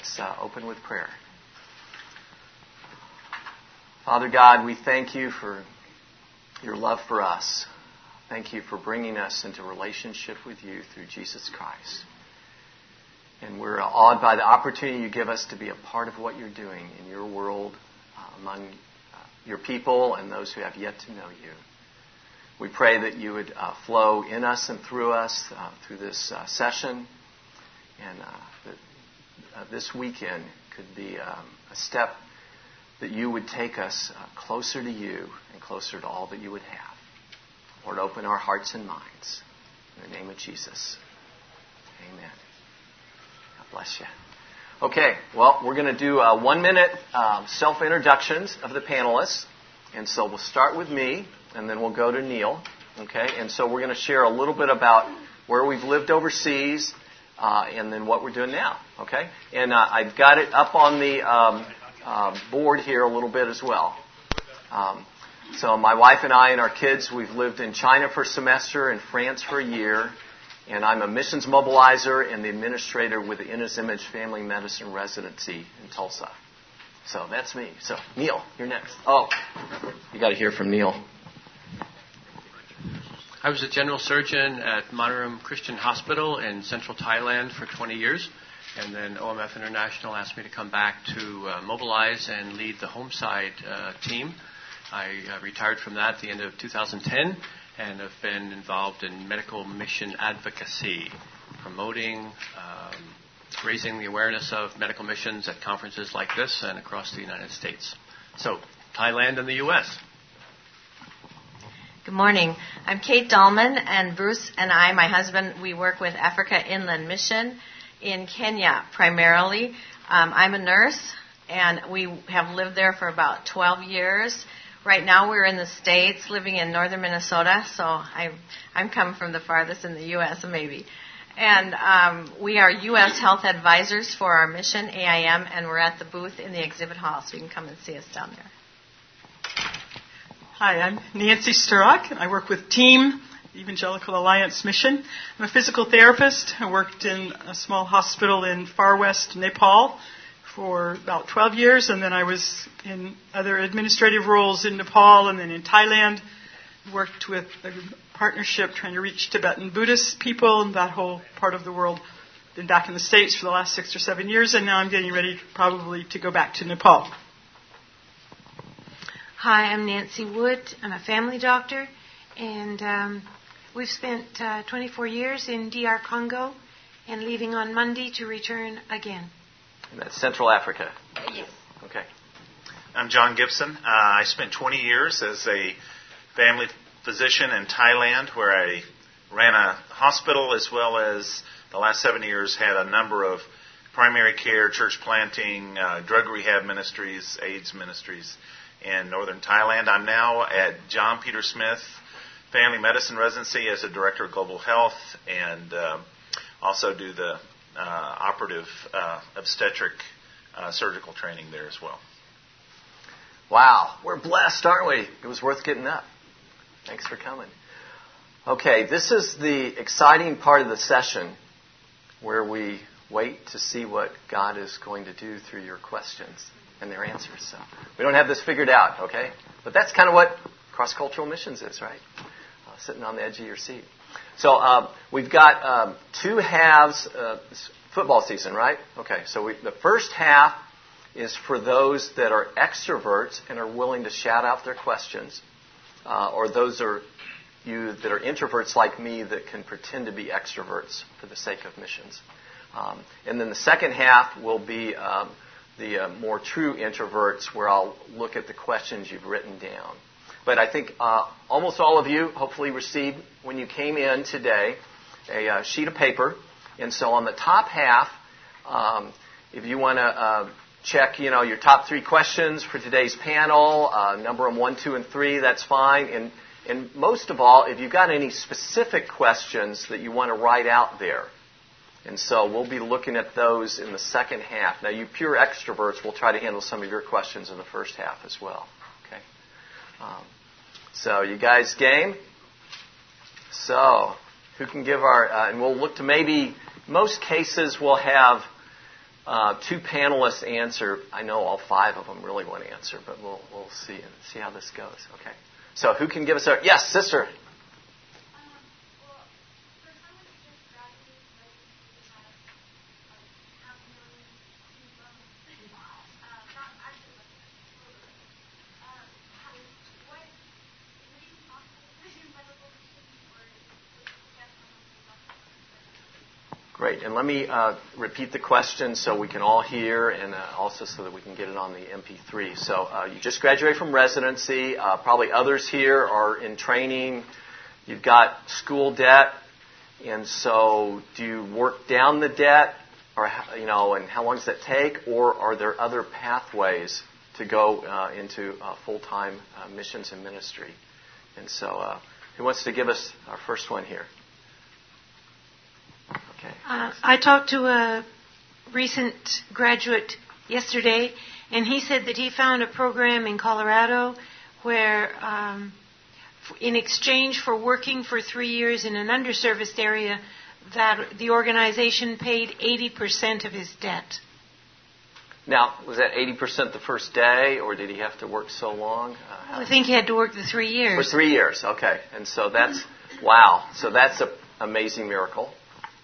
let's uh, open with prayer. Father God, we thank you for your love for us. Thank you for bringing us into relationship with you through Jesus Christ. And we're awed by the opportunity you give us to be a part of what you're doing in your world, uh, among uh, your people and those who have yet to know you. We pray that you would uh, flow in us and through us uh, through this uh, session, and uh, this weekend could be um, a step that you would take us closer to you and closer to all that you would have. Lord, open our hearts and minds. In the name of Jesus. Amen. God bless you. Okay, well, we're going to do uh, one minute uh, self introductions of the panelists. And so we'll start with me, and then we'll go to Neil. Okay, and so we're going to share a little bit about where we've lived overseas, uh, and then what we're doing now. Okay, and uh, I've got it up on the um, uh, board here a little bit as well. Um, so my wife and I and our kids, we've lived in China for a semester, in France for a year, and I'm a missions mobilizer and the administrator with the In His Image Family Medicine Residency in Tulsa. So that's me. So Neil, you're next. Oh, you got to hear from Neil. I was a general surgeon at Manorom Christian Hospital in central Thailand for 20 years. And then OMF International asked me to come back to uh, mobilize and lead the home side uh, team I uh, retired from that at the end of 2010 and have been involved in medical mission advocacy, promoting, um, raising the awareness of medical missions at conferences like this and across the United States. So, Thailand and the U.S. Good morning. I'm Kate Dahlman, and Bruce and I, my husband, we work with Africa Inland Mission in Kenya primarily. Um, I'm a nurse, and we have lived there for about 12 years. Right now we're in the States, living in northern Minnesota, so I, I'm coming from the farthest in the U.S. maybe. And um, we are U.S. health advisors for our mission, AIM, and we're at the booth in the exhibit hall, so you can come and see us down there. Hi, I'm Nancy Sturrock, I work with Team Evangelical Alliance Mission. I'm a physical therapist. I worked in a small hospital in far west Nepal for about 12 years, and then I was in other administrative roles in Nepal and then in Thailand. Worked with a partnership trying to reach Tibetan Buddhist people in that whole part of the world. Been back in the States for the last six or seven years, and now I'm getting ready probably to go back to Nepal. Hi, I'm Nancy Wood. I'm a family doctor, and um, we've spent uh, 24 years in DR Congo and leaving on Monday to return again. And that's Central Africa. Yes. Okay. I'm John Gibson. Uh, I spent 20 years as a family physician in Thailand where I ran a hospital as well as the last seven years had a number of primary care, church planting, uh, drug rehab ministries, AIDS ministries in northern Thailand. I'm now at John Peter Smith Family Medicine Residency as a director of global health and uh, also do the uh, operative uh, obstetric uh, surgical training there as well. Wow, we're blessed, aren't we? It was worth getting up. Thanks for coming. Okay, this is the exciting part of the session where we wait to see what God is going to do through your questions and their answers. So we don't have this figured out, okay? But that's kind of what cross cultural missions is, right? Uh, sitting on the edge of your seat. So um, we've got um, two halves. Uh, football season, right? Okay. So we, the first half is for those that are extroverts and are willing to shout out their questions, uh, or those are you that are introverts like me that can pretend to be extroverts for the sake of missions. Um, and then the second half will be um, the uh, more true introverts, where I'll look at the questions you've written down. But I think uh, almost all of you hopefully received, when you came in today, a uh, sheet of paper. And so on the top half, um, if you want to uh, check, you know, your top three questions for today's panel, uh, number them one, two, and three, that's fine. And, and most of all, if you've got any specific questions that you want to write out there. And so we'll be looking at those in the second half. Now, you pure extroverts, we'll try to handle some of your questions in the first half as well. Um, so, you guys game? So, who can give our, uh, and we'll look to maybe, most cases we'll have uh, two panelists answer, I know all five of them really want to answer, but we'll, we'll see see how this goes. Okay. So who can give us a yes, sister? Great. And let me uh, repeat the question so we can all hear and uh, also so that we can get it on the MP3. So uh, you just graduated from residency. Uh, probably others here are in training. You've got school debt. And so do you work down the debt? Or, you know, and how long does that take? Or are there other pathways to go uh, into uh, full-time missions and ministry? And so who wants to give us our first one here? Okay. Uh, I talked to a recent graduate yesterday, and he said that he found a program in Colorado where, um, in exchange for working for three years in an underserviced area, that the organization paid 80% of his debt. Now, was that 80% the first day, or did he have to work so long? Uh, I think he had to work the three years. For three years, okay. And so that's, wow. So that's an amazing miracle.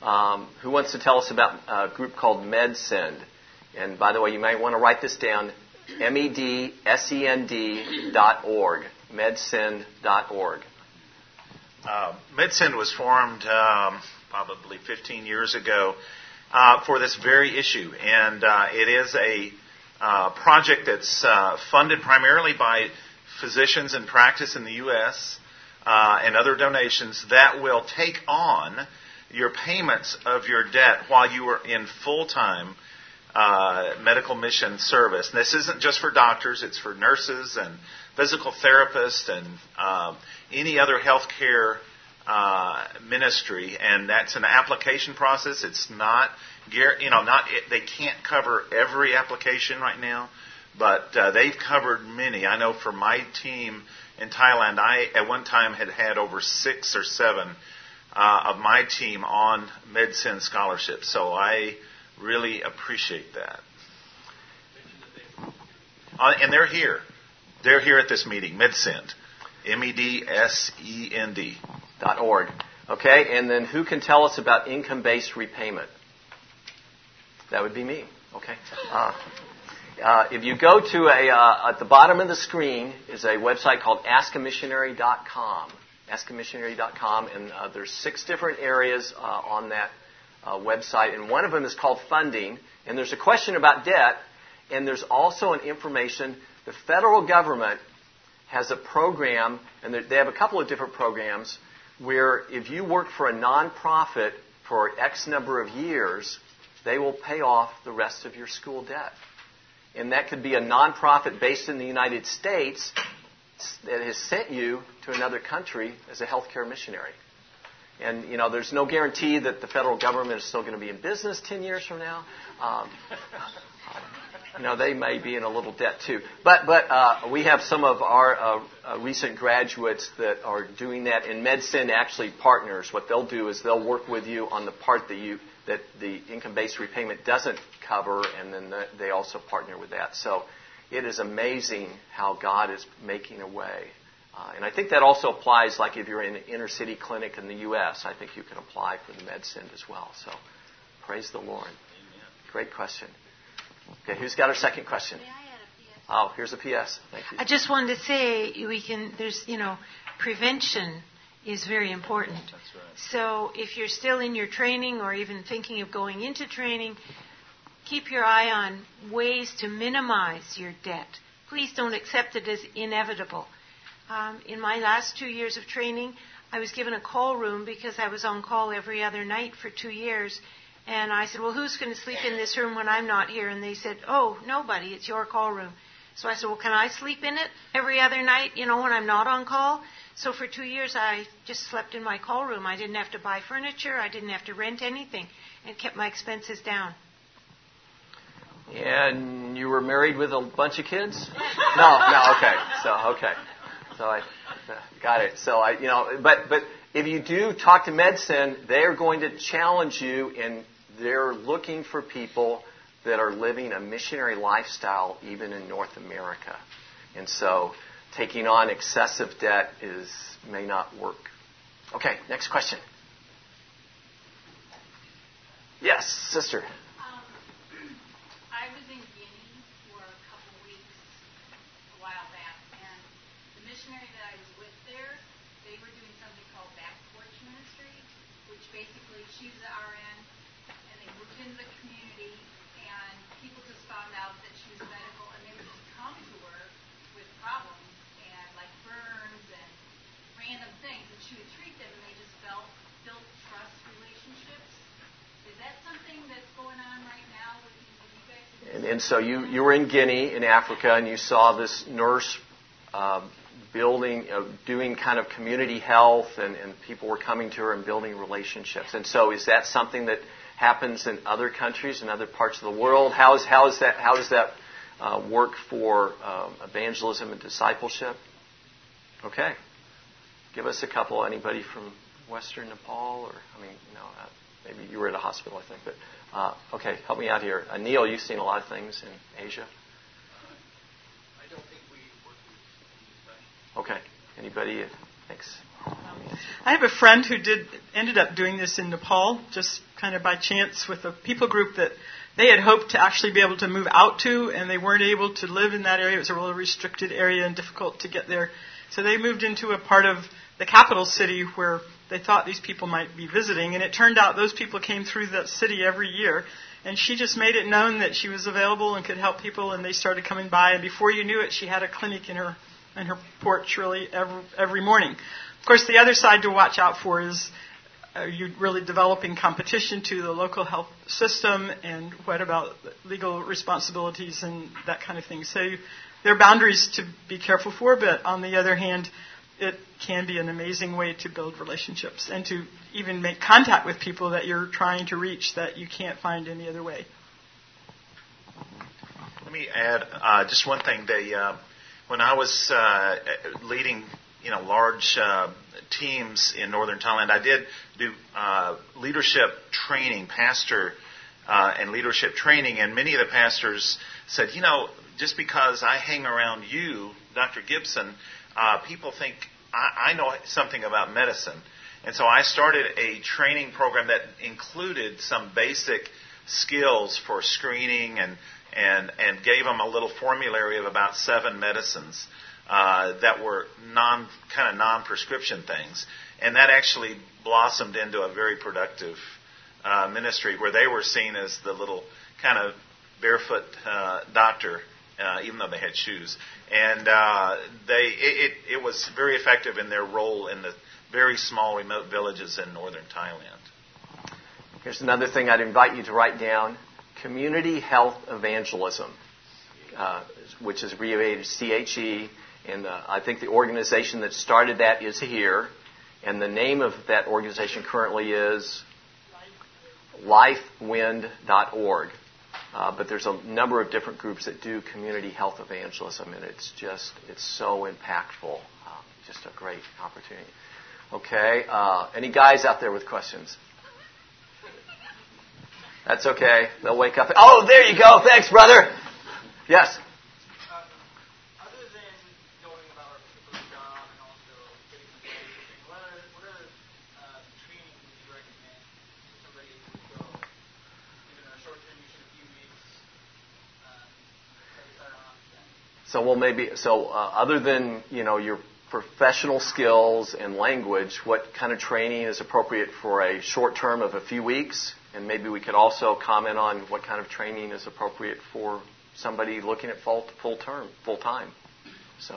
Um, who wants to tell us about a group called MedSend? And by the way, you might want to write this down M-E-D-S-E-N-D dot org. MedSend dot org. Uh, MedSend was formed um, probably 15 years ago uh, for this very issue. And uh, it is a uh, project that's uh, funded primarily by physicians in practice in the U.S. Uh, and other donations that will take on your payments of your debt while you were in full time uh, medical mission service. And this isn't just for doctors, it's for nurses and physical therapists and um, any other healthcare uh, ministry. And that's an application process. It's not, you know, not they can't cover every application right now, but uh, they've covered many. I know for my team in Thailand, I at one time had had over six or seven uh, of my team on MedSend scholarship. So I really appreciate that. Uh, and they're here. They're here at this meeting, MedSend. M-E-D-S-E-N-D. Dot org. Okay, and then who can tell us about income-based repayment? That would be me. Okay. Uh, uh, if you go to a, uh, at the bottom of the screen is a website called askamissionary.com askamissionary.com, and uh, there's six different areas uh, on that uh, website, and one of them is called funding, and there's a question about debt, and there's also an information. The federal government has a program, and they have a couple of different programs where if you work for a nonprofit for X number of years, they will pay off the rest of your school debt. And that could be a nonprofit based in the United States that has sent you to another country as a healthcare missionary. And, you know, there's no guarantee that the federal government is still going to be in business 10 years from now. Um, you know, they may be in a little debt too. But, but uh, we have some of our uh, uh, recent graduates that are doing that, and MedSend actually partners. What they'll do is they'll work with you on the part that you that the income-based repayment doesn't cover, and then the, they also partner with that. So it is amazing how God is making a way. Uh, and I think that also applies, like if you're in an inner city clinic in the U.S., I think you can apply for the MedSend as well. So praise the Lord. Amen. Great question. Okay, who's got our second question? Oh, here's a PS. Thank you. I just wanted to say we can. There's, you know, prevention is very important. That's right. So if you're still in your training or even thinking of going into training, keep your eye on ways to minimize your debt. Please don't accept it as inevitable. Um, in my last two years of training, I was given a call room because I was on call every other night for two years. And I said, Well, who's going to sleep in this room when I'm not here? And they said, Oh, nobody. It's your call room. So I said, Well, can I sleep in it every other night, you know, when I'm not on call? So for two years, I just slept in my call room. I didn't have to buy furniture, I didn't have to rent anything, and kept my expenses down. And you were married with a bunch of kids? No, no, okay. So, okay. So I uh, got it. So I, you know, but, but if you do talk to MedSend, they're going to challenge you and they're looking for people that are living a missionary lifestyle even in North America. And so taking on excessive debt is may not work. Okay, next question. Yes, sister. Um, I was in Guinea for a couple weeks a while back, and the missionary that I was with there, they were doing something called back porch ministry, which basically she's the RN, and they moved into the community, and people just found out that she was medical, and they would just come to her with problems and like burns and random things, and she would treat them, and they just felt built trust relationships. Is that something that's going on right now with you, with you guys? And, so you, you were in Guinea, in Africa, and you saw this nurse um, building, uh, doing kind of community health, and, and people were coming to her and building relationships. And so, is that something that happens in other countries, in other parts of the world? How, is, how, is that, how does that uh, work for um, evangelism and discipleship? Okay. Give us a couple. Anybody from Western Nepal, or I mean, know, uh, maybe you were at a hospital, I think. But uh, okay, help me out here. Uh, Neil, you've seen a lot of things in Asia. I don't think we work with Okay. Anybody? Thanks. I have a friend who did ended up doing this in Nepal, just kind of by chance, with a people group that they had hoped to actually be able to move out to, and they weren't able to live in that area. It was a really restricted area and difficult to get there. So they moved into a part of the capital city where they thought these people might be visiting, and it turned out those people came through that city every year. And she just made it known that she was available and could help people, and they started coming by. And before you knew it, she had a clinic in her in her porch really every every morning. Of course, the other side to watch out for is are you really developing competition to the local health system, and what about legal responsibilities and that kind of thing. So there are boundaries to be careful for, but on the other hand, it can be an amazing way to build relationships and to even make contact with people that you're trying to reach that you can't find any other way. Let me add uh, just one thing. They, uh, when I was uh, leading, you know, large uh, teams in northern Thailand, I did do uh, leadership training, pastor uh, and leadership training, and many of the pastors said, you know, just because I hang around you, Dr. Gibson, uh, people think I, I know something about medicine. And so I started a training program that included some basic skills for screening and, and, and gave them a little formulary of about seven medicines uh, that were non, kind of non-prescription things. And that actually blossomed into a very productive uh, ministry where they were seen as the little kind of barefoot uh, doctor uh, even though they had shoes. And uh, they it, it, it was very effective in their role in the very small remote villages in northern Thailand. Here's another thing I'd invite you to write down: community health evangelism, uh, which is abbreviated CHE. And uh, I think the organization that started that is here. And the name of that organization currently is lifewind.org. Uh, but there's a number of different groups that do community health evangelism, and it's just it's so impactful. Uh, just a great opportunity. Okay, uh, any guys out there with questions? That's okay. They'll wake up. Oh, there you go. Thanks, brother. Yes. So well, maybe so. Uh, other than you know your professional skills and language, what kind of training is appropriate for a short term of a few weeks? And maybe we could also comment on what kind of training is appropriate for somebody looking at full full term, full time. So.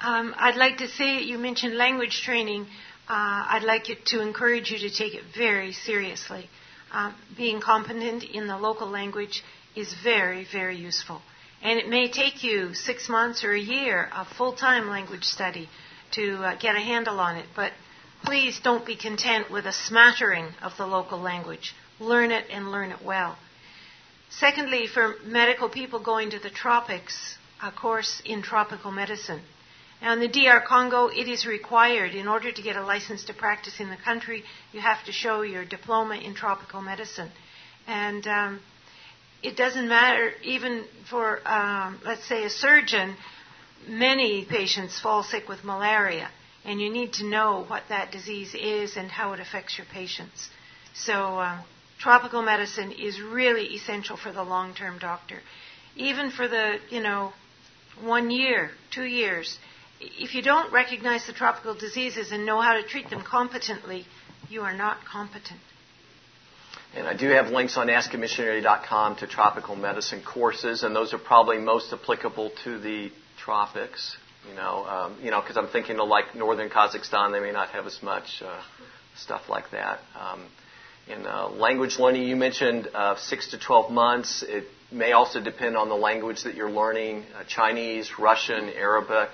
Um, I'd like to say you mentioned language training. Uh, I'd like it to encourage you to take it very seriously. Uh, being competent in the local language is very, very useful. And it may take you six months or a year of full time language study to uh, get a handle on it. But please don't be content with a smattering of the local language. Learn it and learn it well. Secondly, for medical people going to the tropics, a course in tropical medicine. Now, in the DR Congo, it is required in order to get a license to practice in the country, you have to show your diploma in tropical medicine. And um, it doesn't matter even for, um, let's say, a surgeon. Many patients fall sick with malaria, and you need to know what that disease is and how it affects your patients. So, uh, tropical medicine is really essential for the long-term doctor, even for the you know one year, two years. If you don't recognize the tropical diseases and know how to treat them competently, you are not competent. And I do have links on askamissionary.com to tropical medicine courses, and those are probably most applicable to the tropics. You know, um, you know, because I'm thinking of like northern Kazakhstan, they may not have as much uh, stuff like that. Um, in uh, language learning, you mentioned uh, six to 12 months. It may also depend on the language that you're learning. Uh, Chinese, Russian, Arabic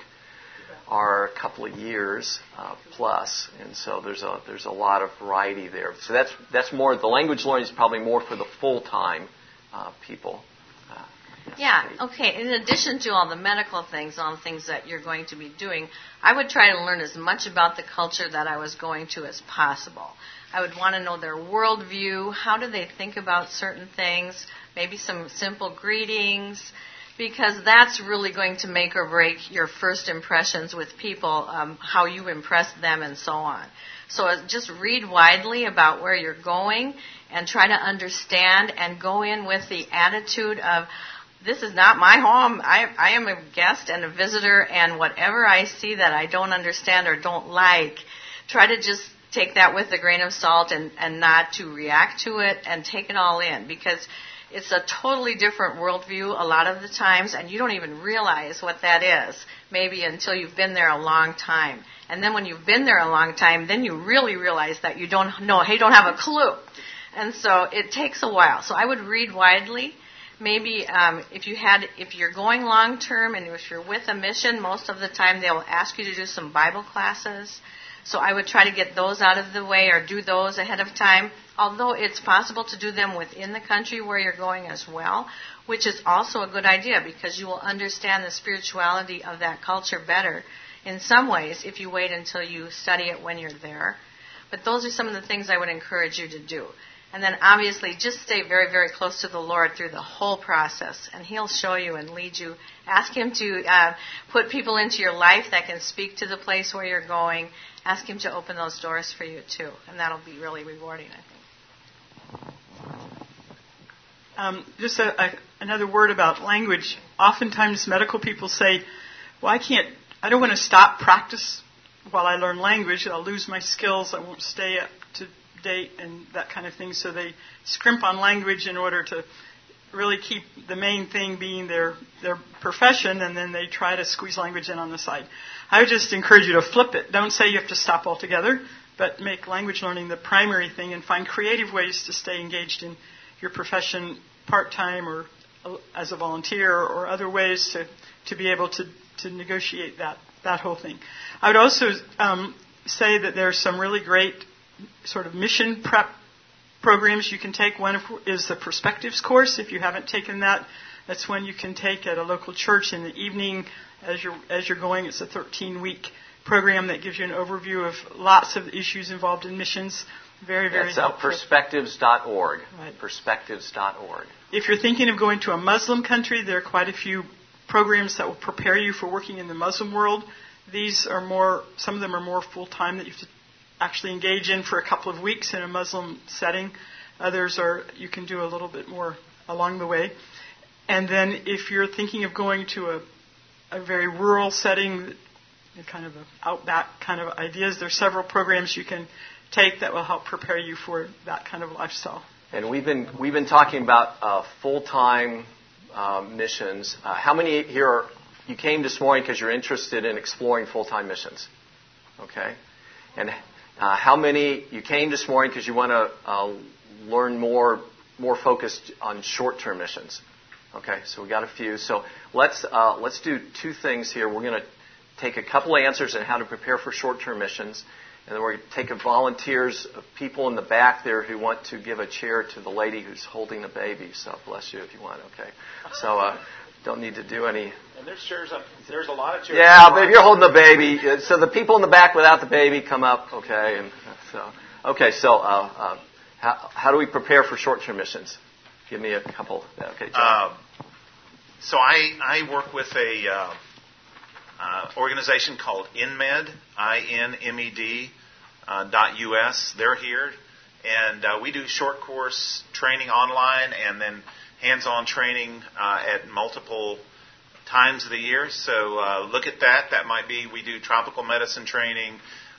are a couple of years uh, plus, and so there's a there's a lot of variety there. So that's that's more the language learning is probably more for the full time uh, people. Uh, Yeah, okay. In addition to all the medical things, all the things that you're going to be doing, I would try to learn as much about the culture that I was going to as possible. I would want to know their worldview. How do they think about certain things? Maybe some simple greetings, because that's really going to make or break your first impressions with people, um, how you impress them, and so on. So uh, just read widely about where you're going and try to understand and go in with the attitude of, this is not my home. I, I am a guest and a visitor, and whatever I see that I don't understand or don't like, try to just take that with a grain of salt and, and not to react to it and take it all in because it's a totally different worldview a lot of the times, and you don't even realize what that is, maybe until you've been there a long time. And then when you've been there a long time, then you really realize that you don't know, you don't have a clue. And so it takes a while. So I would read widely. Maybe um, if you had, if you're going long term and if you're with a mission, most of the time they will ask you to do some Bible classes. So I would try to get those out of the way or do those ahead of time. Although it's possible to do them within the country where you're going as well, which is also a good idea because you will understand the spirituality of that culture better in some ways if you wait until you study it when you're there. But those are some of the things I would encourage you to do. And then obviously just stay very, very close to the Lord through the whole process. And He'll show you and lead you. Ask Him to uh, put people into your life that can speak to the place where you're going. Ask Him to open those doors for you too. And that'll be really rewarding, I think. Um, just a, a, another word about language. Oftentimes, medical people say, "Well, I can't. I don't want to stop practice while I learn language. I'll lose my skills. I won't stay up to date and that kind of thing." So they scrimp on language in order to really keep the main thing being their their profession, and then they try to squeeze language in on the side. I would just encourage you to flip it. Don't say you have to stop altogether, but make language learning the primary thing, and find creative ways to stay engaged in your profession part time or as a volunteer or other ways to, to be able to, to negotiate that, that whole thing. I would also um, say that there's some really great sort of mission prep programs you can take. One is the Perspectives course. If you haven't taken that, that's one you can take at a local church in the evening as you're, as you're going. It's a 13 week program that gives you an overview of lots of issues involved in missions. Very, very That's uh, helpful. perspectives.org. Right. Perspectives.org. If you're thinking of going to a Muslim country, there are quite a few programs that will prepare you for working in the Muslim world. These are more, some of them are more full time that you have to actually engage in for a couple of weeks in a Muslim setting. Others are, you can do a little bit more along the way. And then if you're thinking of going to a, a very rural setting, kind of an outback kind of ideas, there's several programs you can take that will help prepare you for that kind of lifestyle. And we've been we've been talking about uh, full time um, missions. Uh, how many here are, you came this morning because you're interested in exploring full time missions? Okay, and uh, how many you came this morning because you want to uh, learn more more focused on short term missions? Okay, so we got a few. So let's uh, let's do two things here. We're going to take a couple answers on how to prepare for short term missions. And then we're going to take volunteers of people in the back there who want to give a chair to the lady who's holding the baby. So bless you if you want. Okay. So uh, don't need to do any. And there's chairs up. There's a lot of chairs. Yeah, but if you're holding the baby, uh, so the people in the back without the baby come up. Okay. And so okay. So uh, uh, how, how do we prepare for short-term missions? give me a couple. Okay, John. Um, so I, I work with a uh, organization called InMed, I-N-M-E-D uh, dot U-S. They're here, and uh, we do short course training online and then hands-on training uh, at multiple times of the year. So uh, look at that. That might be we do tropical medicine training.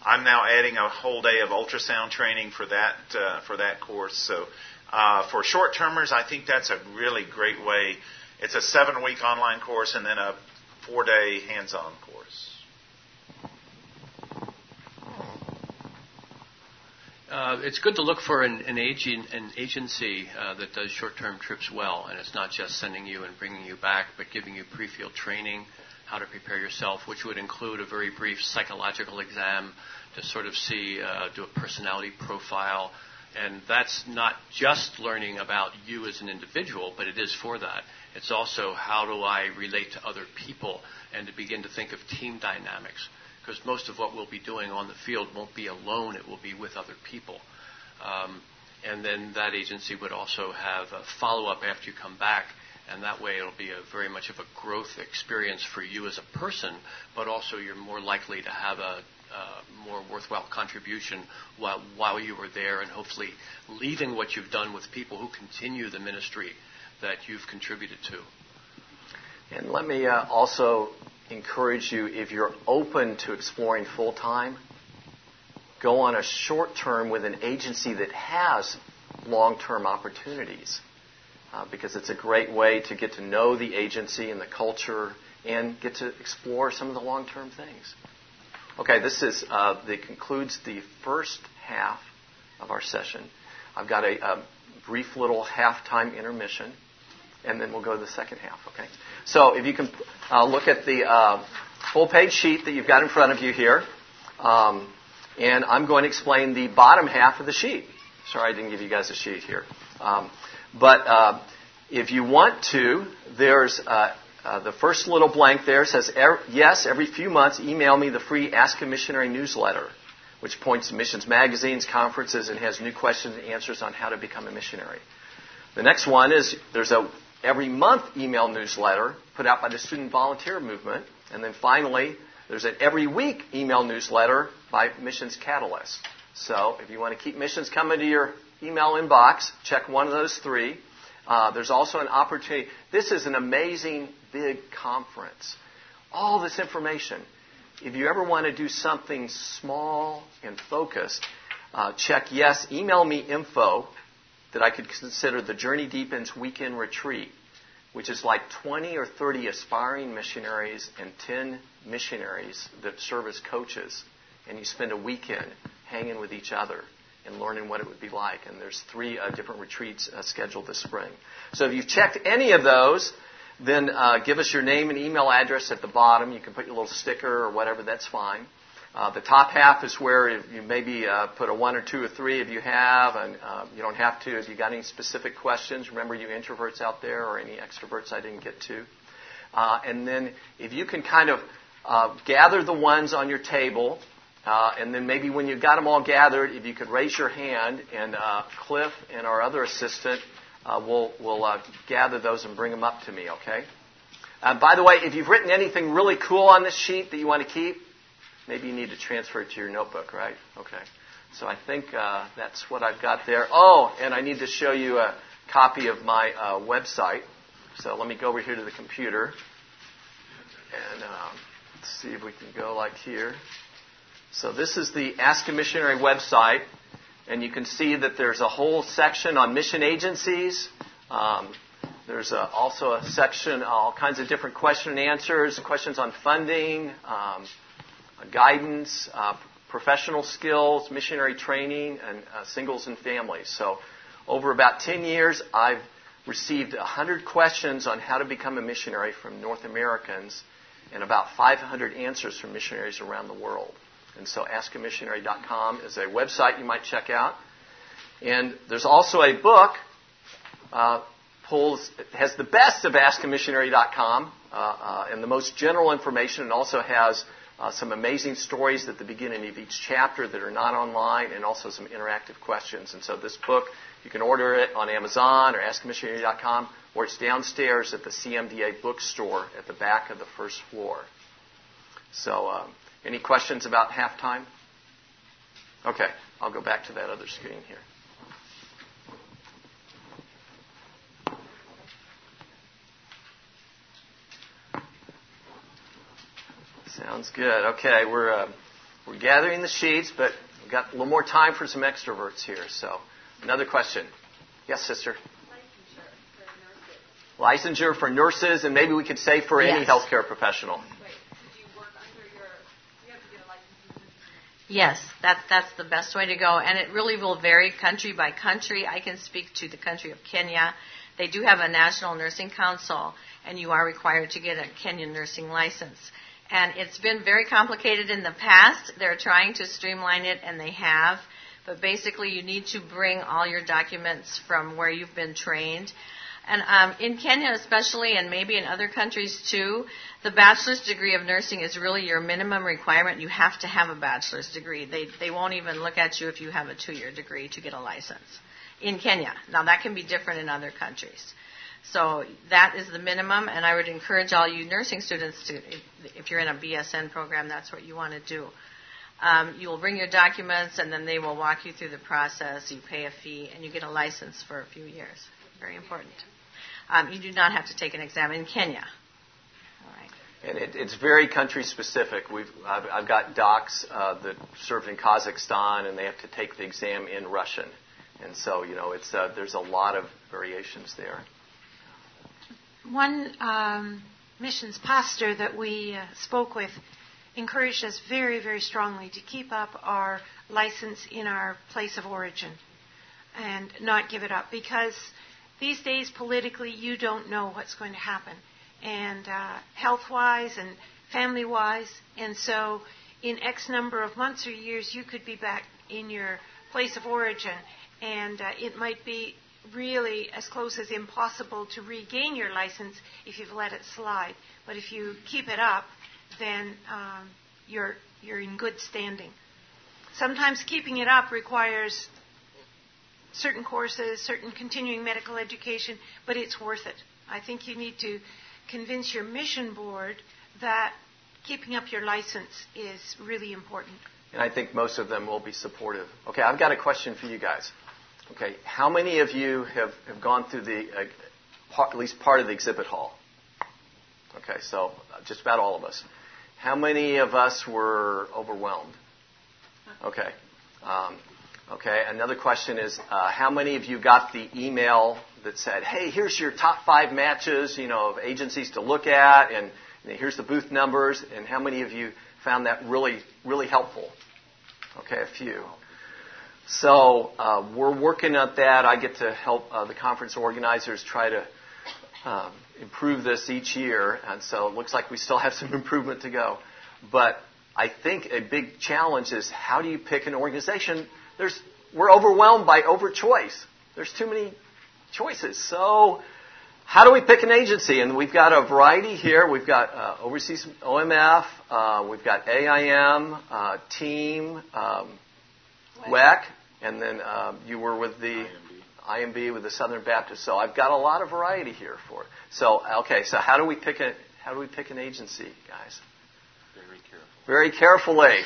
I'm now adding a whole day of ultrasound training for that for that course. So for short termers, I think that's a really great way. It's a seven week online course and then a four day hands on course. Uh, it's good to look for an, an, agent, an agency uh, that does short-term trips well, and it's not just sending you and bringing you back, but giving you pre-field training, how to prepare yourself, which would include a very brief psychological exam to sort of see, uh, do a personality profile, and that's not just learning about you as an individual, but it is for that. It's also how do I relate to other people and to begin to think of team dynamics. Because most of what we'll be doing on the field won't be alone, it will be with other people. Um, and then that agency would also have a follow up after you come back, and that way it'll be a very much of a growth experience for you as a person, but also you're more likely to have a, more worthwhile contribution while, while you were there, and hopefully leaving what you've done with people who continue the ministry that you've contributed to. And let me uh, also encourage you, if you're open to exploring full time, go on a short term with an agency that has long term opportunities. Uh, because it's a great way to get to know the agency and the culture and get to explore some of the long term things. Okay, this is uh, that concludes the first half of our session. I've got a, a brief little halftime intermission and then we'll go to the second half, okay? So if you can uh, look at the uh, full page sheet that you've got in front of you here, um, and I'm going to explain the bottom half of the sheet. Sorry, I didn't give you guys a sheet here. Um, but uh, if you want to, there's uh, uh, the first little blank there says, er- yes, every few months, email me the free Ask a Missionary newsletter, which points to missions magazines, conferences, and has new questions and answers on how to become a missionary. The next one is there's a every month email newsletter put out by the Student Volunteer Movement. And then finally, there's an every week email newsletter by Missions Catalyst. So if you want to keep missions coming to your email inbox, check one of those three. Uh, there's also an opportunity. This is an amazing big conference. All this information. If you ever want to do something small and focused, uh, check yes, email me info that I could consider the Journey Deepens weekend retreat, which is like 20 or 30 aspiring missionaries and 10 missionaries that serve as coaches. And you spend a weekend hanging with each other and learning what it would be like. And there's three uh, different retreats uh, scheduled this spring. So if you've checked any of those, then uh, give us your name and email address at the bottom. You can put your little sticker or whatever, that's fine. Uh, the top half is where you maybe uh, put a one or two or three if you have, and uh, you don't have to if you got any specific questions. Remember, you introverts out there or any extroverts I didn't get to. Uh, and then if you can kind of uh, gather the ones on your table, uh, and then maybe when you've got them all gathered, if you could raise your hand, and Cliff and our other assistant will will gather those and bring them up to me. Okay. by the way, if you've written anything really cool on this sheet that you want to keep, maybe you need to transfer it to your notebook, right? Okay. So I think uh, that's what I've got there. Oh, and I need to show you a copy of my uh, website. So let me go over here to the computer and um, see if we can go like here. So this is the Ask a Missionary website, and you can see that there's a whole section on mission agencies. Um, there's a, also a section, all kinds of different question and answers, questions on funding. Um, guidance, uh, professional skills, missionary training, and uh, singles and families. So, over about 10 years, I've received 100 questions on how to become a missionary from North Americans and about 500 answers from missionaries around the world. And so, askamissionary.com is a website you might check out. And there's also a book. Uh, pulls has the best of askamissionary.com uh, uh, and the most general information, and also has uh, some amazing stories at the beginning of each chapter that are not online, and also some interactive questions. And so this book You can order it on Amazon or AskMissionary.com, or it's downstairs at the CMDA bookstore at the back of the first floor. So, um, any questions about halftime? Okay, I'll go back to that other screen here. Sounds good. Okay, we're uh, we're gathering the sheets, but we've got a little more time for some extroverts here. So, another question. Yes, sister. Licensure for nurses, Licensure for nurses and maybe we could say for any healthcare professional. Yes, that, that's the best way to go. And it really will vary country by country. I can speak to the country of Kenya. They do have a national nursing council, and you are required to get a Kenyan nursing license. And it's been very complicated in the past. They're trying to streamline it, and they have. But basically, you need to bring all your documents from where you've been trained. And um, in Kenya, especially, and maybe in other countries too, the bachelor's degree of nursing is really your minimum requirement. You have to have a bachelor's degree. They they won't even look at you if you have a two-year degree to get a license in Kenya. Now that can be different in other countries. So that is the minimum, and I would encourage all you nursing students to, if, you're in a BSN program, that's what you want to do. Um, you will bring your documents, and then they will walk you through the process. You pay a fee, and you get a license for a few years. Very important. Um, you do not have to take an exam in Kenya. And it, it's very country specific. We've, I've, I've got docs uh, that served in Kazakhstan, and they have to take the exam in Russian. And so, you know, it's, uh, there's a lot of variations there. One um, missions pastor that we uh, spoke with encouraged us very, very strongly to keep up our license in our place of origin and not give it up because these days politically you don't know what's going to happen and uh, health wise and family wise and so in x number of months or years you could be back in your place of origin and uh, it might be really as close as impossible to regain your license if you've let it slide but if you keep it up then um, you're you're in good standing sometimes keeping it up requires certain courses, certain continuing medical education, but it's worth it. I think you need to convince your mission board that keeping up your license is really important. And I think most of them will be supportive. Okay, I've got a question for you guys. Okay, how many of you have, have gone through the, uh, part, at least part of the exhibit hall? Okay, so uh, just about all of us. How many of us were overwhelmed? Okay. Um, okay, another question is uh, how many of you got the email that said, hey, here's your top five matches, you know, of agencies to look at, and, and here's the booth numbers, and how many of you found that really, really helpful? Okay, a few. So uh, we're working at that. I get to help uh, the conference organizers try to um, improve this each year, and so it looks like we still have some improvement to go. But I think a big challenge is how do you pick an organization? There's, we're overwhelmed by overchoice. There's too many choices. So how do we pick an agency? And we've got a variety here. We've got uh, Overseas OMF, uh, we've got AIM, uh, Team, um, WEC, and then um, you were with the IMB with the Southern Baptist. So I've got a lot of variety here for it. So okay, so how do we pick a how do we pick an agency, guys? Very careful. Very carefully.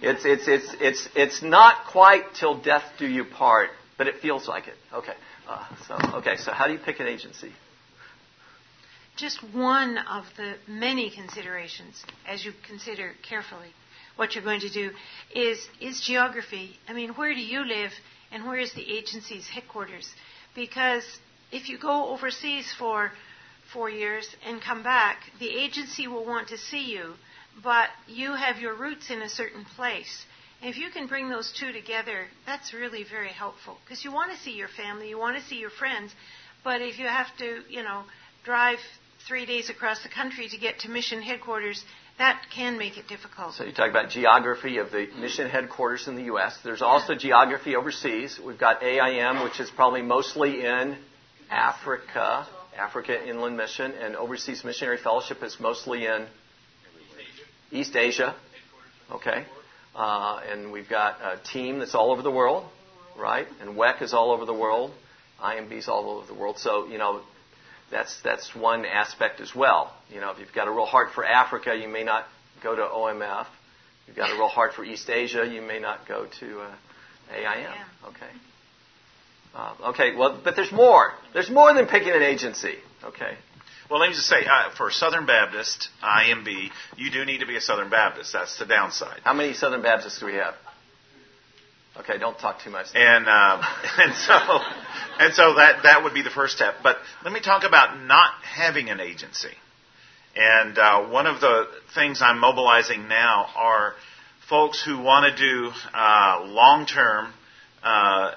It's it's it's it's it's not quite till death do you part, but it feels like it. Okay. Uh, so okay, so how do you pick an agency? Just one of the many considerations as you consider carefully what you're going to do is is geography. I mean, where do you live and where is the agency's headquarters? Because if you go overseas for four years and come back, the agency will want to see you, but you have your roots in a certain place. If you can bring those two together, that's really very helpful because you want to see your family, you want to see your friends, but if you have to, you know, drive three days across the country to get to mission headquarters, that can make it difficult. So you talk about geography of the mission headquarters in the U.S. There's also geography overseas. We've got AIM, which is probably mostly in Africa, Africa Inland Mission, and Overseas Missionary Fellowship is mostly in East Asia. Okay. Uh, and we've got a team that's all over the world. right? And WEC is all over the world. IMB is all over the world. So, you know, that's, that's one aspect as well. You know, if you've got a real heart for Africa, you may not go to OMF. If you've got a real heart for East Asia, you may not go to uh, AIM. Yeah. Okay. Uh, okay, well, but there's more. There's more than picking an agency. Okay. Well, let me just say, uh, for Southern Baptist, IMB, you do need to be a Southern Baptist. That's the downside. How many Southern Baptists do we have? Okay, don't talk too much. And uh, and so and so that that would be the first step. But let me talk about not having an agency. And uh, one of the things I'm mobilizing now are folks who want to do uh, long-term uh,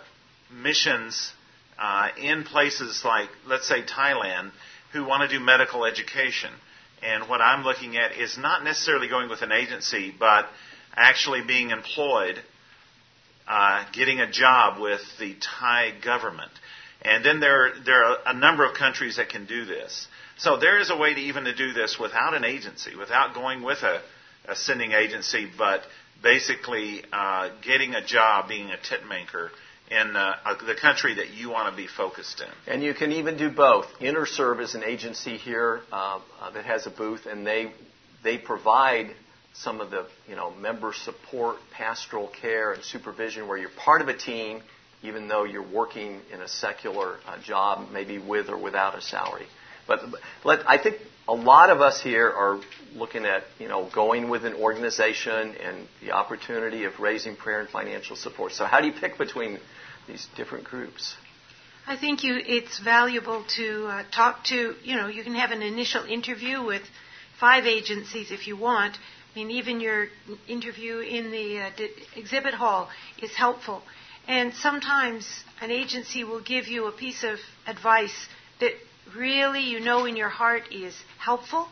missions uh, in places like, let's say, Thailand, who want to do medical education. And what I'm looking at is not necessarily going with an agency, but actually being employed uh, getting a job with the Thai government. And then there, there are a number of countries that can do this. So there is a way to even to do this without an agency, without going with a, a sending agency, but basically uh, getting a job, being a tent maker in uh, the country that you want to be focused in. And you can even do both. InterServe is an agency here uh, uh, that has a booth, and they they provide some of the you know member support, pastoral care, and supervision, where you're part of a team, even though you're working in a secular uh, job, maybe with or without a salary. But let, I think a lot of us here are looking at you know going with an organization and the opportunity of raising prayer and financial support. So how do you pick between these different groups? I think you it's valuable to uh, talk to, you know, you can have an initial interview with five agencies if you want. I mean, even your interview in the uh, d- exhibit hall is helpful. And sometimes an agency will give you a piece of advice that really you know in your heart is helpful.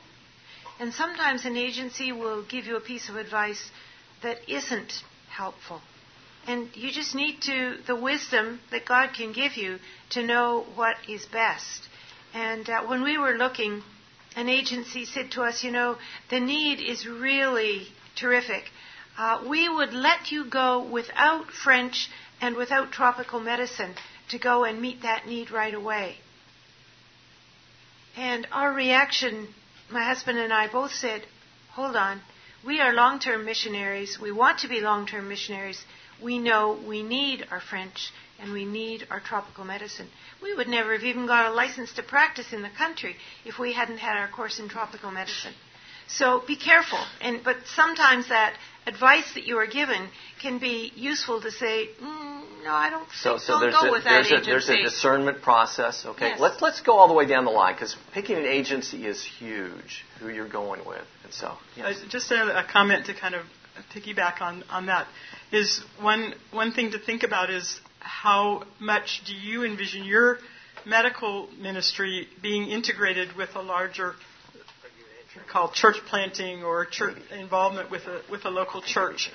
And sometimes an agency will give you a piece of advice that isn't helpful. And you just need to, the wisdom that God can give you to know what is best. And uh, when we were looking, an agency said to us, you know, the need is really terrific. Uh, we would let you go without French and without tropical medicine to go and meet that need right away. And our reaction, my husband and I both said, hold on, we are long term missionaries. We want to be long term missionaries. We know we need our French and we need our tropical medicine. We would never have even got a license to practice in the country if we hadn't had our course in tropical medicine. So be careful. And but sometimes that advice that you are given can be useful to say, mm, no, I don't So, think so I'll there's go a, with that there's a there's a discernment process. Okay, Yes. let's let's go all the way down the line because picking an agency is huge. Who you're going with, and so Uh, just a, a comment to kind of piggyback on, on that is one one thing to think about is how much do you envision your medical ministry being integrated with a larger called church planting or church involvement with a with a local church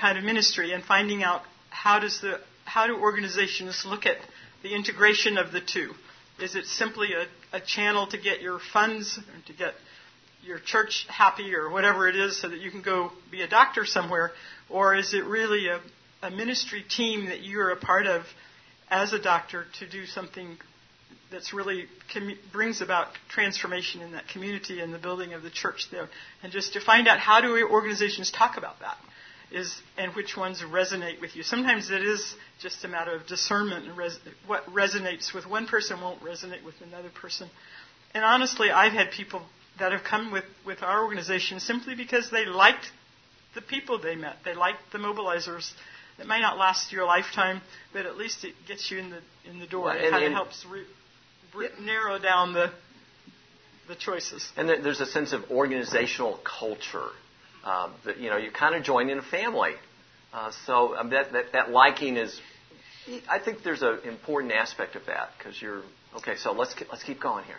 kind of ministry and finding out how does the how do organizations look at the integration of the two is it simply a, a channel to get your funds or to get your church happy or whatever it is so that you can go be a doctor somewhere? Or is it really a, a ministry team that you're a part of as a doctor to do something that's really brings about transformation in that community and the building of the church there? And just to find out how do organizations talk about that? Is and which ones resonate with you? Sometimes it is just a matter of discernment and res- what resonates with one person won't resonate with another person. And honestly, I've had people that have come with, with our organization simply because they liked the people they met. They liked the mobilizers. It may not last your lifetime, but at least it gets you in the in the door. Well, it kind of helps re, re, narrow down the the choices. And there- there's a sense of organizational culture um, that you know you kind of join in a family. Uh, so um, that, that that liking is, I think there's an important aspect of that because you're okay. So let's let's keep going here.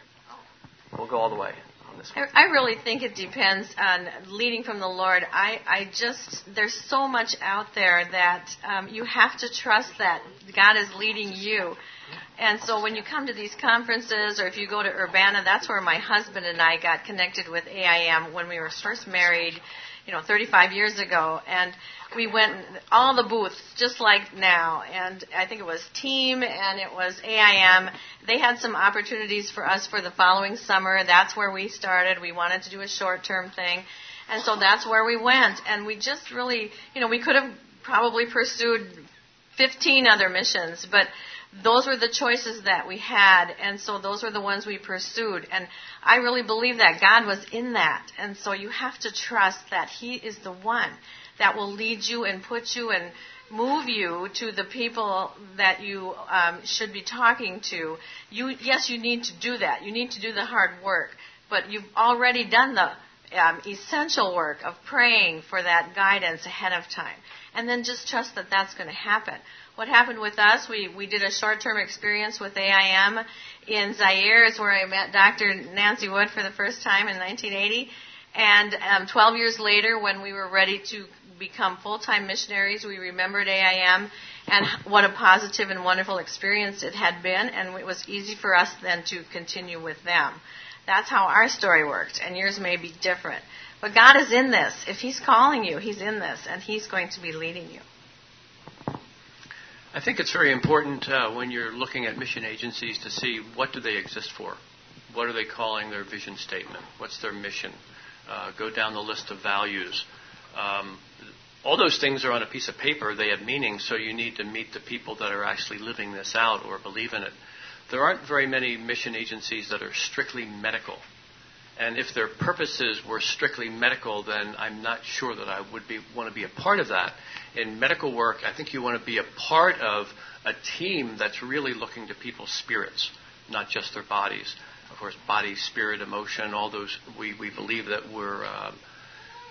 We'll go all the way on this one. I I really think it depends on leading from the Lord. I, I just, there's so much out there that um, you have to trust that God is leading you. And so when you come to these conferences or if you go to Urbana, that's where my husband and I got connected with AIM when we were first married. You know, 35 years ago, and we went all the booths just like now, and I think it was Team and it was AIM. They had some opportunities for us for the following summer. That's where we started. We wanted to do a short-term thing, and so that's where we went. And we just really, you know, we could have probably pursued 15 other missions, but those were the choices that we had, and so those were the ones we pursued. And I really believe that God was in that, and so you have to trust that He is the one that will lead you and put you and move you to the people that you um, should be talking to. You, yes, you need to do that. You need to do the hard work, but you've already done the um, essential work of praying for that guidance ahead of time, and then just trust that that's going to happen what happened with us, we, we did a short-term experience with AIM in Zaire is where I met Dr. Nancy Wood for the first time in 1980. And um, 12 years later, when we were ready to become full-time missionaries, we remembered AIM and what a positive and wonderful experience it had been, and it was easy for us then to continue with them. That's how our story worked, and yours may be different. But God is in this. If He's calling you, He's in this, and He's going to be leading you. I think it's very important uh, when you're looking at mission agencies to see what do they exist for. What are they calling their vision statement? What's their mission? Uh, go down the list of values. Um, all those things are on a piece of paper. They have meaning, so you need to meet the people that are actually living this out or believe in it. There aren't very many mission agencies that are strictly medical. And if their purposes were strictly medical, then I'm not sure that I would be, want to be a part of that. In medical work, I think you want to be a part of a team that's really looking to people's spirits, not just their bodies. Of course, body, spirit, emotion, all those, we, we believe that we're, uh,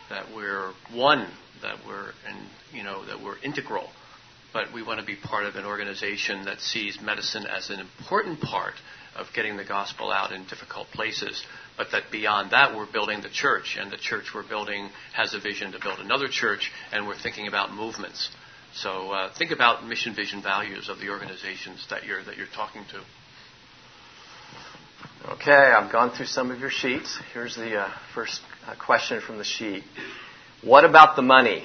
that we're one, that we're, and, you know, that we're integral. But we want to be part of an organization that sees medicine as an important part of getting the gospel out in difficult places but that beyond that, we're building the church, and the church we're building has a vision to build another church, and we're thinking about movements. So uh, think about mission, vision, values of the organizations that you're that you're talking to. Okay, I've gone through some of your sheets. Here's the uh, first uh, question from the sheet. What about the money?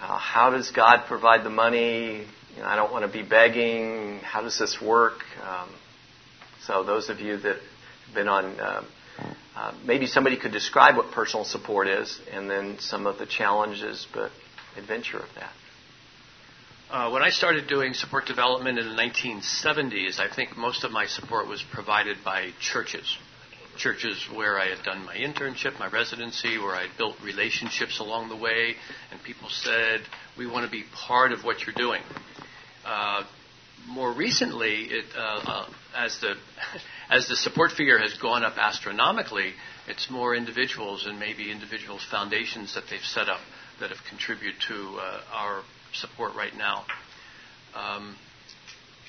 Uh, how does God provide the money? You know, I don't want to be begging. How does this work? Um, so those of you that have been on uh, maybe somebody could describe what personal support is and then some of the challenges but adventure of that. Uh, when I started doing support development in the 1970s, I think most of my support was provided by churches. Churches where I had done my internship, my residency, where I had built relationships along the way, and people said, We want to be part of what you're doing. Uh, more recently, it, uh, uh as the as the support figure has gone up astronomically, it's more individuals and maybe individuals' foundations that they've set up that have contributed to uh, our support right now. Um,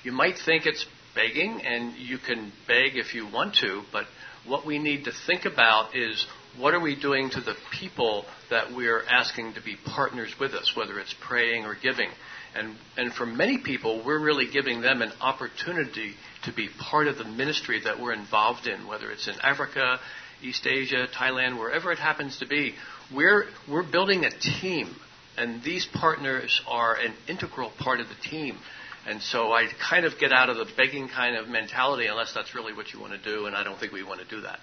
you might think it's begging, and you can beg if you want to, but what we need to think about is what are we doing to the people that we're asking to be partners with us, whether it's praying or giving. And, and for many people, we're really giving them an opportunity to be part of the ministry that we're involved in, whether it's in Africa, East Asia, Thailand, wherever it happens to be. We're, we're building a team, and these partners are an integral part of the team. And so I kind of get out of the begging kind of mentality unless that's really what you want to do, and I don't think we want to do that.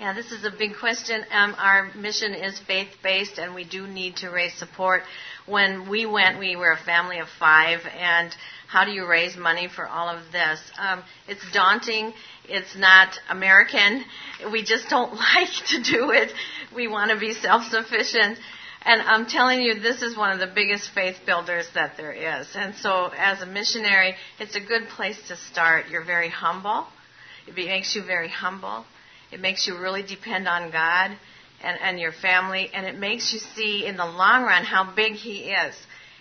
Yeah, this is a big question. Um, our mission is faith based, and we do need to raise support. When we went, we were a family of five, and how do you raise money for all of this? Um, it's daunting. It's not American. We just don't like to do it. We want to be self sufficient. And I'm telling you, this is one of the biggest faith builders that there is. And so, as a missionary, it's a good place to start. You're very humble. It makes you very humble. It makes you really depend on God and, and your family, and it makes you see in the long run how big He is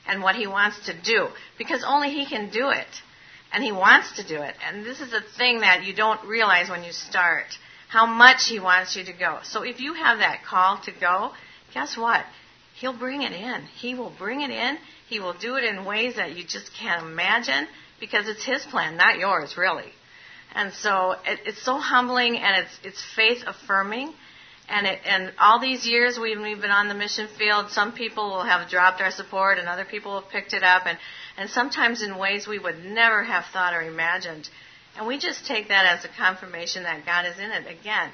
and what He wants to do, because only He can do it, and He wants to do it. And this is a thing that you don't realize when you start how much He wants you to go. So if you have that call to go, guess what? He'll bring it in. He will bring it in. He will do it in ways that you just can't imagine because it's His plan, not yours, really. And so it, it's so humbling and it's, it's faith affirming. And it, and all these years we've, we've been on the mission field, some people will have dropped our support, and other people have picked it up, and and sometimes in ways we would never have thought or imagined. And we just take that as a confirmation that God is in it again.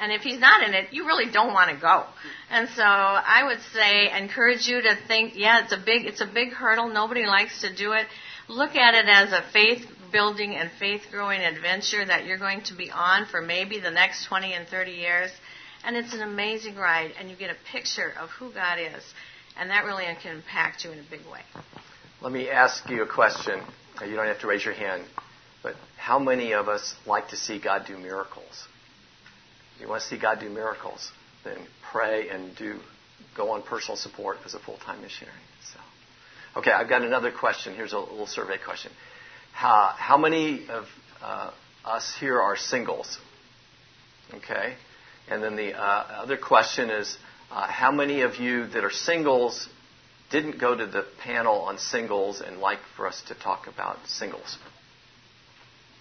And if he's not in it, you really don't want to go. And so I would say encourage you to think, yeah, it's a big it's a big hurdle. Nobody likes to do it. Look at it as a faith building and faith growing adventure that you're going to be on for maybe the next 20 and 30 years. And it's an amazing ride and you get a picture of who God is. And that really can impact you in a big way. Let me ask you a question. You don't have to raise your hand. But how many of us like to see God do miracles? If you want to see God do miracles, then pray and do go on personal support as a full-time missionary. So, okay, I've got another question. Here's a little survey question. How, how many of uh, us here are singles? Okay, and then the uh, other question is, uh, how many of you that are singles didn't go to the panel on singles and like for us to talk about singles?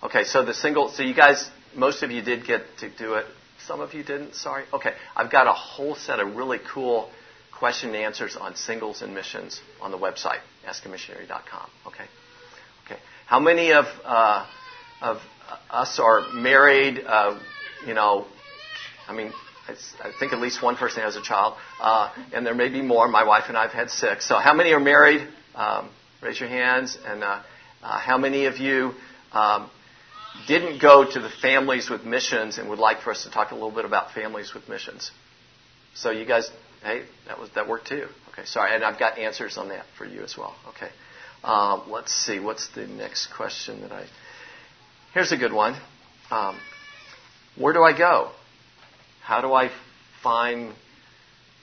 Okay, so the single, so you guys, most of you did get to do it. Some of you didn't. Sorry. Okay, I've got a whole set of really cool question and answers on singles and missions on the website, askamissionary.com. Okay. How many of uh, of us are married? Uh, you know, I mean, I think at least one person has a child, uh, and there may be more. My wife and I have had six. So, how many are married? Um, raise your hands. And uh, uh, how many of you um, didn't go to the families with missions and would like for us to talk a little bit about families with missions. So you guys, hey, that was that worked too. Okay, sorry, and I've got answers on that for you as well. Okay, um, let's see, what's the next question that I? Here's a good one. Um, where do I go? How do I find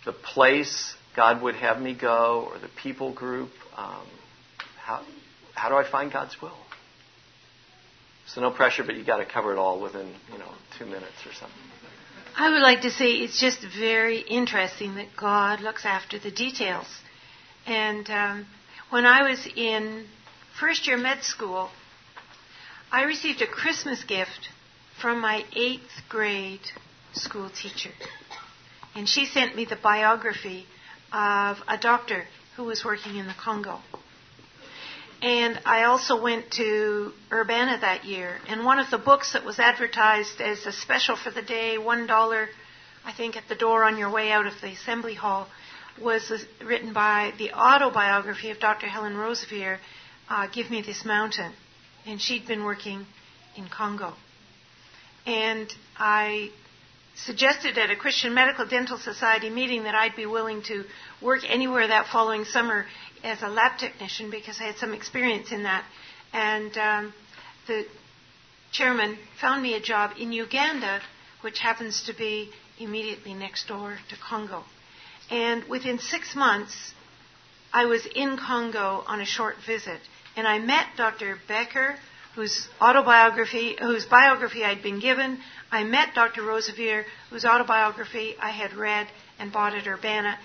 the place God would have me go, or the people group? Um, how how do I find God's will? So no pressure, but you got to cover it all within, you know, two minutes or something. I would like to say it's just very interesting that God looks after the details. And um, when I was in first year med school, I received a Christmas gift from my eighth grade school teacher. And she sent me the biography of a doctor who was working in the Congo. And I also went to Urbana that year. And one of the books that was advertised as a special for the day, $1, I think, at the door on your way out of the assembly hall, was written by the autobiography of Dr. Helen Roseveare, uh, Give Me This Mountain. And she'd been working in Congo. And I suggested at a Christian Medical Dental Society meeting that I'd be willing to work anywhere that following summer as a lab technician because I had some experience in that. And um, the chairman found me a job in Uganda, which happens to be immediately next door to Congo. And within six months, I was in Congo on a short visit, and I met Dr. Becker, whose autobiography, whose biography I'd been given. I met Dr. Roseveare, whose autobiography I had read and bought at Urbana.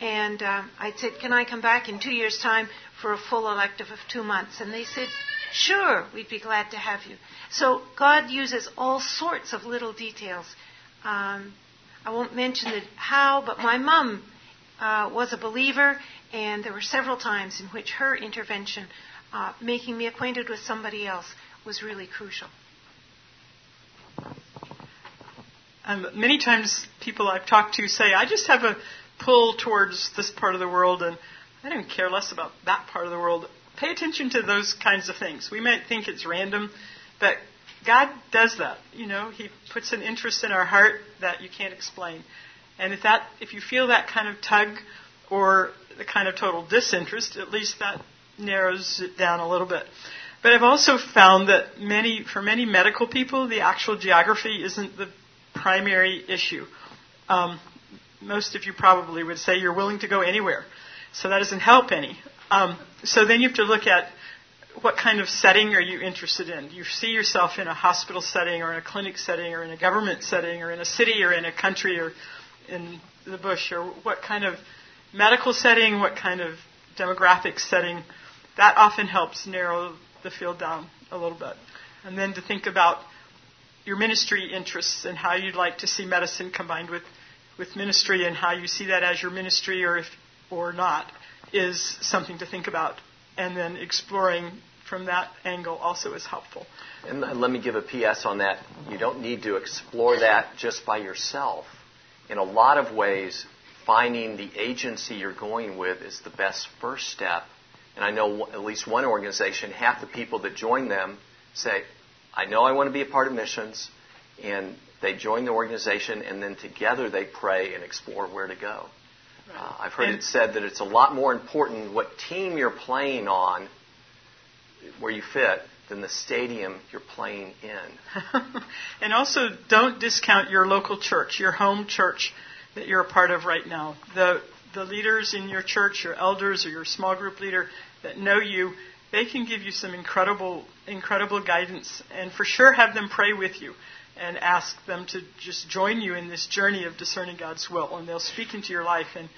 And um, I said, Can I come back in two years' time for a full elective of two months? And they said, Sure, we'd be glad to have you. So God uses all sorts of little details. Um, I won't mention the how, but my mom uh, was a believer, and there were several times in which her intervention, uh, making me acquainted with somebody else, was really crucial. Um, many times, people I've talked to say, I just have a pull towards this part of the world and I don't care less about that part of the world. Pay attention to those kinds of things. We might think it's random, but God does that. You know, He puts an interest in our heart that you can't explain. And if that, if you feel that kind of tug or the kind of total disinterest, at least that narrows it down a little bit. But I've also found that many, for many medical people, the actual geography isn't the primary issue. Um, most of you probably would say you're willing to go anywhere. So that doesn't help any. Um, so then you have to look at what kind of setting are you interested in? Do you see yourself in a hospital setting or in a clinic setting or in a government setting or in a city or in a country or in the bush or what kind of medical setting, what kind of demographic setting? That often helps narrow the field down a little bit. And then to think about your ministry interests and how you'd like to see medicine combined with with ministry and how you see that as your ministry or if or not is something to think about. And then exploring from that angle also is helpful. And let me give a PS on that. You don't need to explore that just by yourself. In a lot of ways, finding the agency you're going with is the best first step. And I know at least one organization, half the people that join them say, I know I want to be a part of missions, and they join the organization, and then together they pray and explore where to go. Uh, I've heard it said that it's a lot more important what team you're playing on, where you fit, than the stadium you're playing in. and also, don't discount your local church, your home church that you're a part of right now. The the leaders in your church, your elders or your small group leader that know you, they can give you some incredible incredible guidance and for sure have them pray with you and ask them to just join you in this journey of discerning God's will. And they'll speak into your life and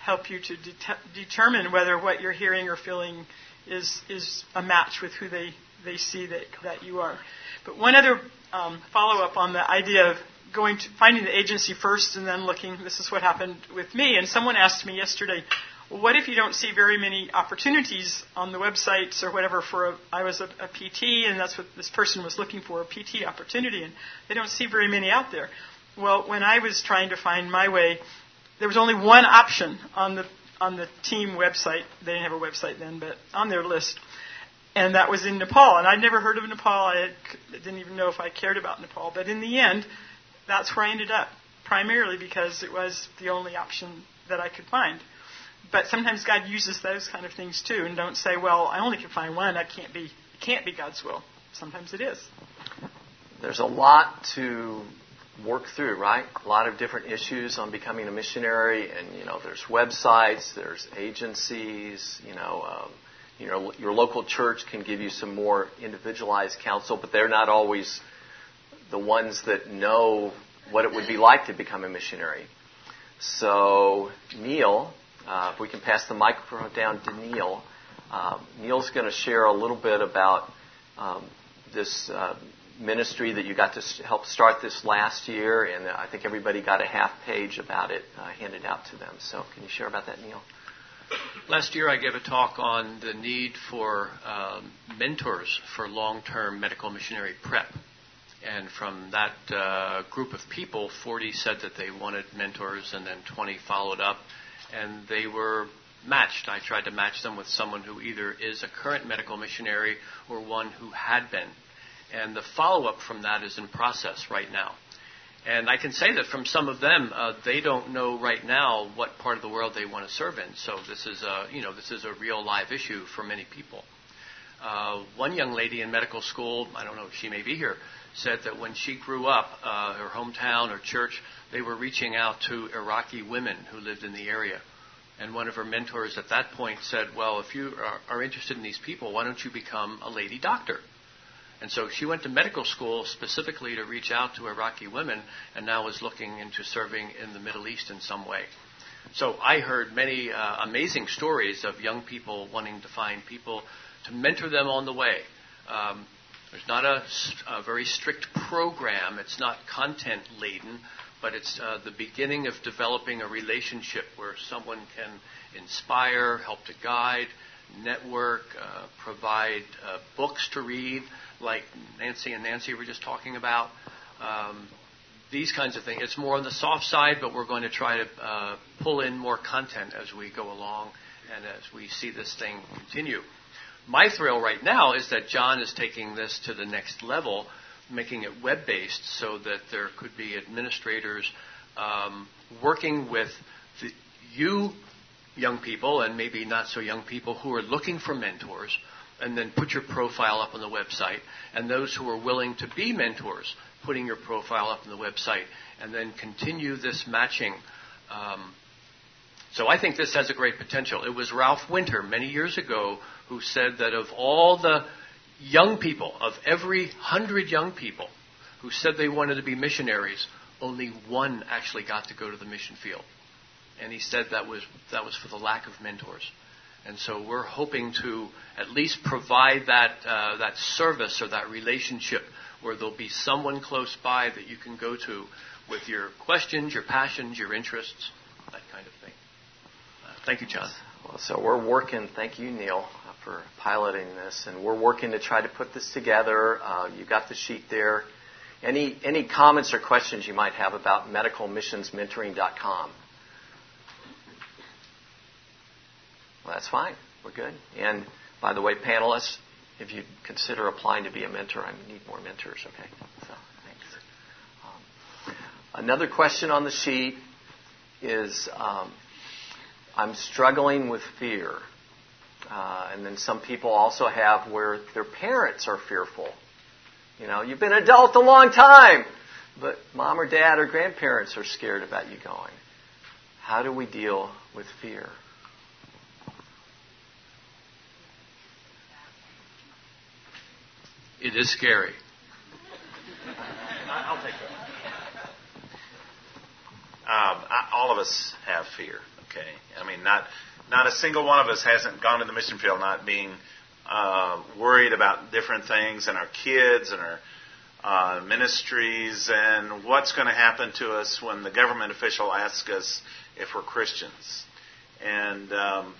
help you to de- determine whether what you're hearing or feeling is, is a match with who they, they see that, that you are. But one other um, follow up on the idea of going to finding the agency first and then looking. This is what happened with me. And someone asked me yesterday, what if you don't see very many opportunities on the websites or whatever for a, I was a, a PT and that's what this person was looking for, a PT opportunity, and they don't see very many out there. Well, when I was trying to find my way, there was only one option on the on the team website. They didn't have a website then, but on their list, and that was in Nepal. And I'd never heard of Nepal. I didn't even know if I cared about Nepal. But in the end, that's where I ended up, primarily because it was the only option that I could find but sometimes God uses those kind of things too, and don't say, "Well, I only can find one. That can't be can't be God's will." Sometimes it is. There's a lot to work through, right? A lot of different issues on becoming a missionary, and you know, there's websites, there's agencies, you know. Um, you know, your local church can give you some more individualized counsel, but they're not always the ones that know what it would be like to become a missionary. So, Neil uh, if we can pass the microphone down to Neil. Uh, Neil's going to share a little bit about um, this uh, ministry that you got to help start this last year, and I think everybody got a half page about it uh, handed out to them. So, can you share about that, Neil? Last year, I gave a talk on the need for um, mentors for long term medical missionary prep. And from that uh, group of people, 40 said that they wanted mentors, and then 20 followed up and they were matched. I tried to match them with someone who either is a current medical missionary or one who had been. And the follow up from that is in process right now. And I can say that from some of them, uh, they don't know right now what part of the world they want to serve in. So this is a, you know, this is a real live issue for many people. Uh, one young lady in medical school, I don't know if she may be here, said that when she grew up, uh, her hometown or church, they were reaching out to Iraqi women who lived in the area. And one of her mentors at that point said, Well, if you are, are interested in these people, why don't you become a lady doctor? And so she went to medical school specifically to reach out to Iraqi women and now is looking into serving in the Middle East in some way. So I heard many uh, amazing stories of young people wanting to find people to mentor them on the way. Um, there's not a, a, very strict program, it's not content laden, but it's uh, the beginning of developing a relationship where someone can inspire, help to guide, network, uh, provide uh, books to read, like Nancy and Nancy were just talking about. Um, these kinds of things. It's more on the soft side, but we're going to try to uh, pull in more content as we go along and as we see this thing continue. My thrill right now is that John is taking this to the next level making it web based so that there could be administrators um, working with the, you young people and maybe not so young people who are looking for mentors and then put your profile up on the website. And those who are willing to be mentors putting your profile up on the website and then continue this matching um, so I think this has a great potential. It was Ralph Winter many years ago who said that of all the young people, of every hundred young people who said they wanted to be missionaries, only one actually got to go to the mission field. And he said that was, that was for the lack of mentors. And so we're hoping to at least provide that, uh, that service or that relationship where there'll be someone close by that you can go to with your questions, your passions, your interests, that kind of thing. Thank you, John. Well, so we're working. Thank you, Neil, for piloting this, and we're working to try to put this together. Uh, you got the sheet there. Any any comments or questions you might have about medicalmissionsmentoring.com? Well, that's fine. We're good. And by the way, panelists, if you consider applying to be a mentor, I need more mentors. Okay. So thanks. Um, another question on the sheet is um, I'm struggling with fear. Uh, and then some people also have where their parents are fearful. You know, you've been an adult a long time, but mom or dad or grandparents are scared about you going. How do we deal with fear? It is scary. I'll take that. Um, I, all of us have fear. Okay, I mean, not not a single one of us hasn't gone to the mission field not being uh, worried about different things and our kids and our uh, ministries and what's going to happen to us when the government official asks us if we're Christians. And um,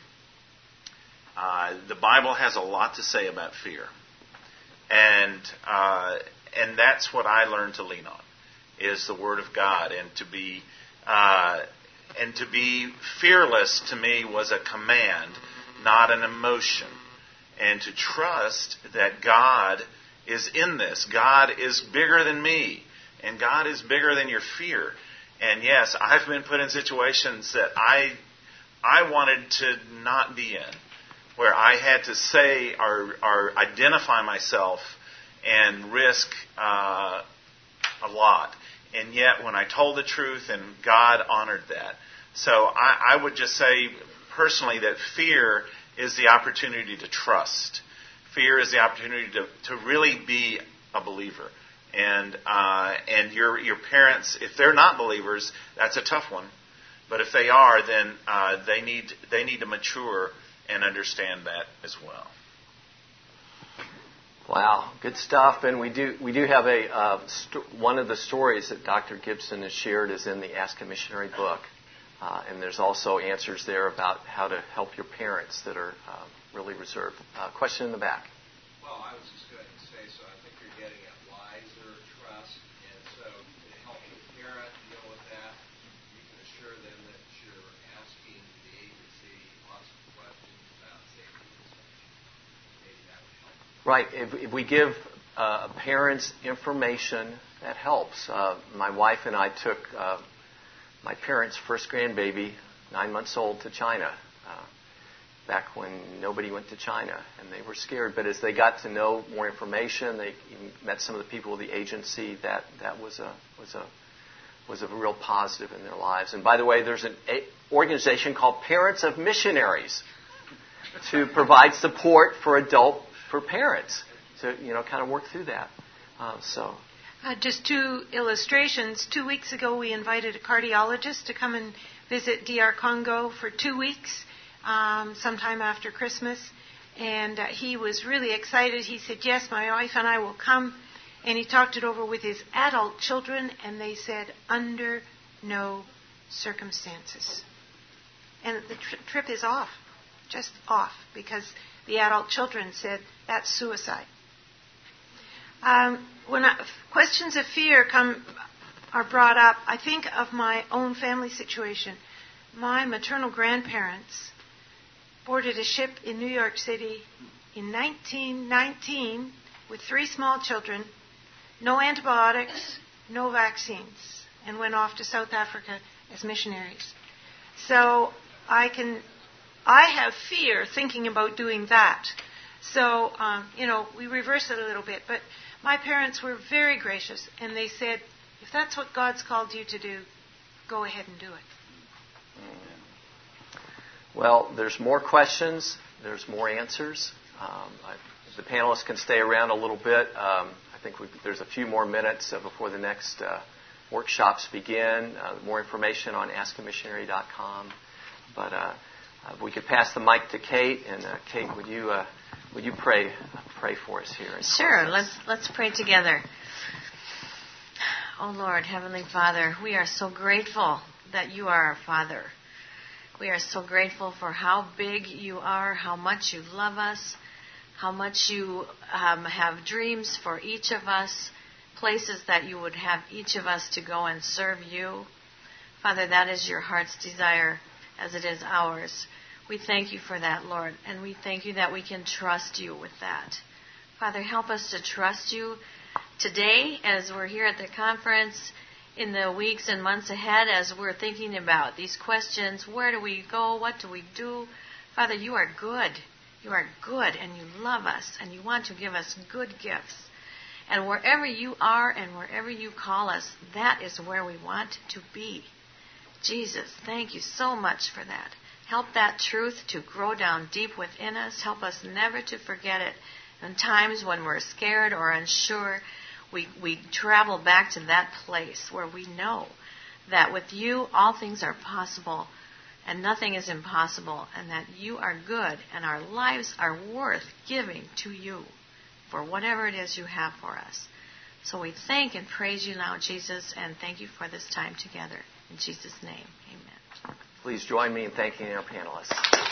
uh, the Bible has a lot to say about fear and uh, and that's what I learned to lean on is the Word of God, and to be uh, and to be fearless to me was a command, not an emotion, and to trust that God is in this. God is bigger than me, and God is bigger than your fear. And yes, I've been put in situations that I I wanted to not be in where I had to say or, or identify myself and risk uh, a lot. And yet, when I told the truth, and God honored that. So I, I would just say personally that fear is the opportunity to trust. Fear is the opportunity to, to really be a believer. And uh, and your your parents, if they're not believers, that's a tough one. But if they are, then uh, they need they need to mature and understand that as well. Wow, good stuff. And we do we do have a uh, st- one of the stories that Dr. Gibson has shared is in the Ask a Missionary book, uh, and there's also answers there about how to help your parents that are uh, really reserved. Uh, question in the back. Well, I was just going to say, so I think you're getting at wiser trust, and so to help your parent deal with that, you can assure them that you're asking the agency lots of questions about safety inspection. Maybe that would help. Right. If, if we give uh, parents information, that helps. Uh, my wife and I took uh, my parents' first grandbaby, nine months old, to China uh, back when nobody went to China, and they were scared. But as they got to know more information, they met some of the people of the agency. That that was a was a was a real positive in their lives. And by the way, there's an organization called Parents of Missionaries to provide support for adult for parents to you know kind of work through that. Uh, so Uh, just two illustrations. Two weeks ago, we invited a cardiologist to come and visit DR Congo for two weeks, um, sometime after Christmas. And uh, he was really excited. He said, Yes, my wife and I will come. And he talked it over with his adult children, and they said, Under no circumstances. And the tri- trip is off, just off, because the adult children said, That's suicide. Um, when I, questions of fear come are brought up, I think of my own family situation. My maternal grandparents boarded a ship in New York City in 1919 with three small children, no antibiotics, no vaccines, and went off to South Africa as missionaries. So I can, I have fear thinking about doing that. So, um, you know, we reverse it a little bit. But my parents were very gracious, and they said, if that's what God's called you to do, go ahead and do it. Well, there's more questions. There's more answers. Um, I, the panelists can stay around a little bit. Um, I think there's a few more minutes uh, before the next uh, workshops begin. Uh, more information on askamissionary.com. But uh, uh, we could pass the mic to Kate, and uh, Kate, would you would you pray pray for us here? Sure. Let's let's pray together. Oh Lord, Heavenly Father, we are so grateful that you are our Father. We are so grateful for how big you are, how much you love us, how much you um, have dreams for each of us, places that you would have each of us to go and serve you. Father, that is your heart's desire as it is ours. We thank you for that, Lord, and we thank you that we can trust you with that. Father, help us to trust you today as we're here at the conference, in the weeks and months ahead, as we're thinking about these questions where do we go? What do we do? Father, you are good. You are good and you love us and you want to give us good gifts. And wherever you are and wherever you call us, that is where we want to be. Jesus, thank you so much for that. Help that truth to grow down deep within us. Help us never to forget it. In times when we're scared or unsure, we, we travel back to that place where we know that with you all things are possible and nothing is impossible, and that you are good and our lives are worth giving to you for whatever it is you have for us. So we thank and praise you now, Jesus, and thank you for this time together. In Jesus' name, amen. Please join me in thanking our panelists.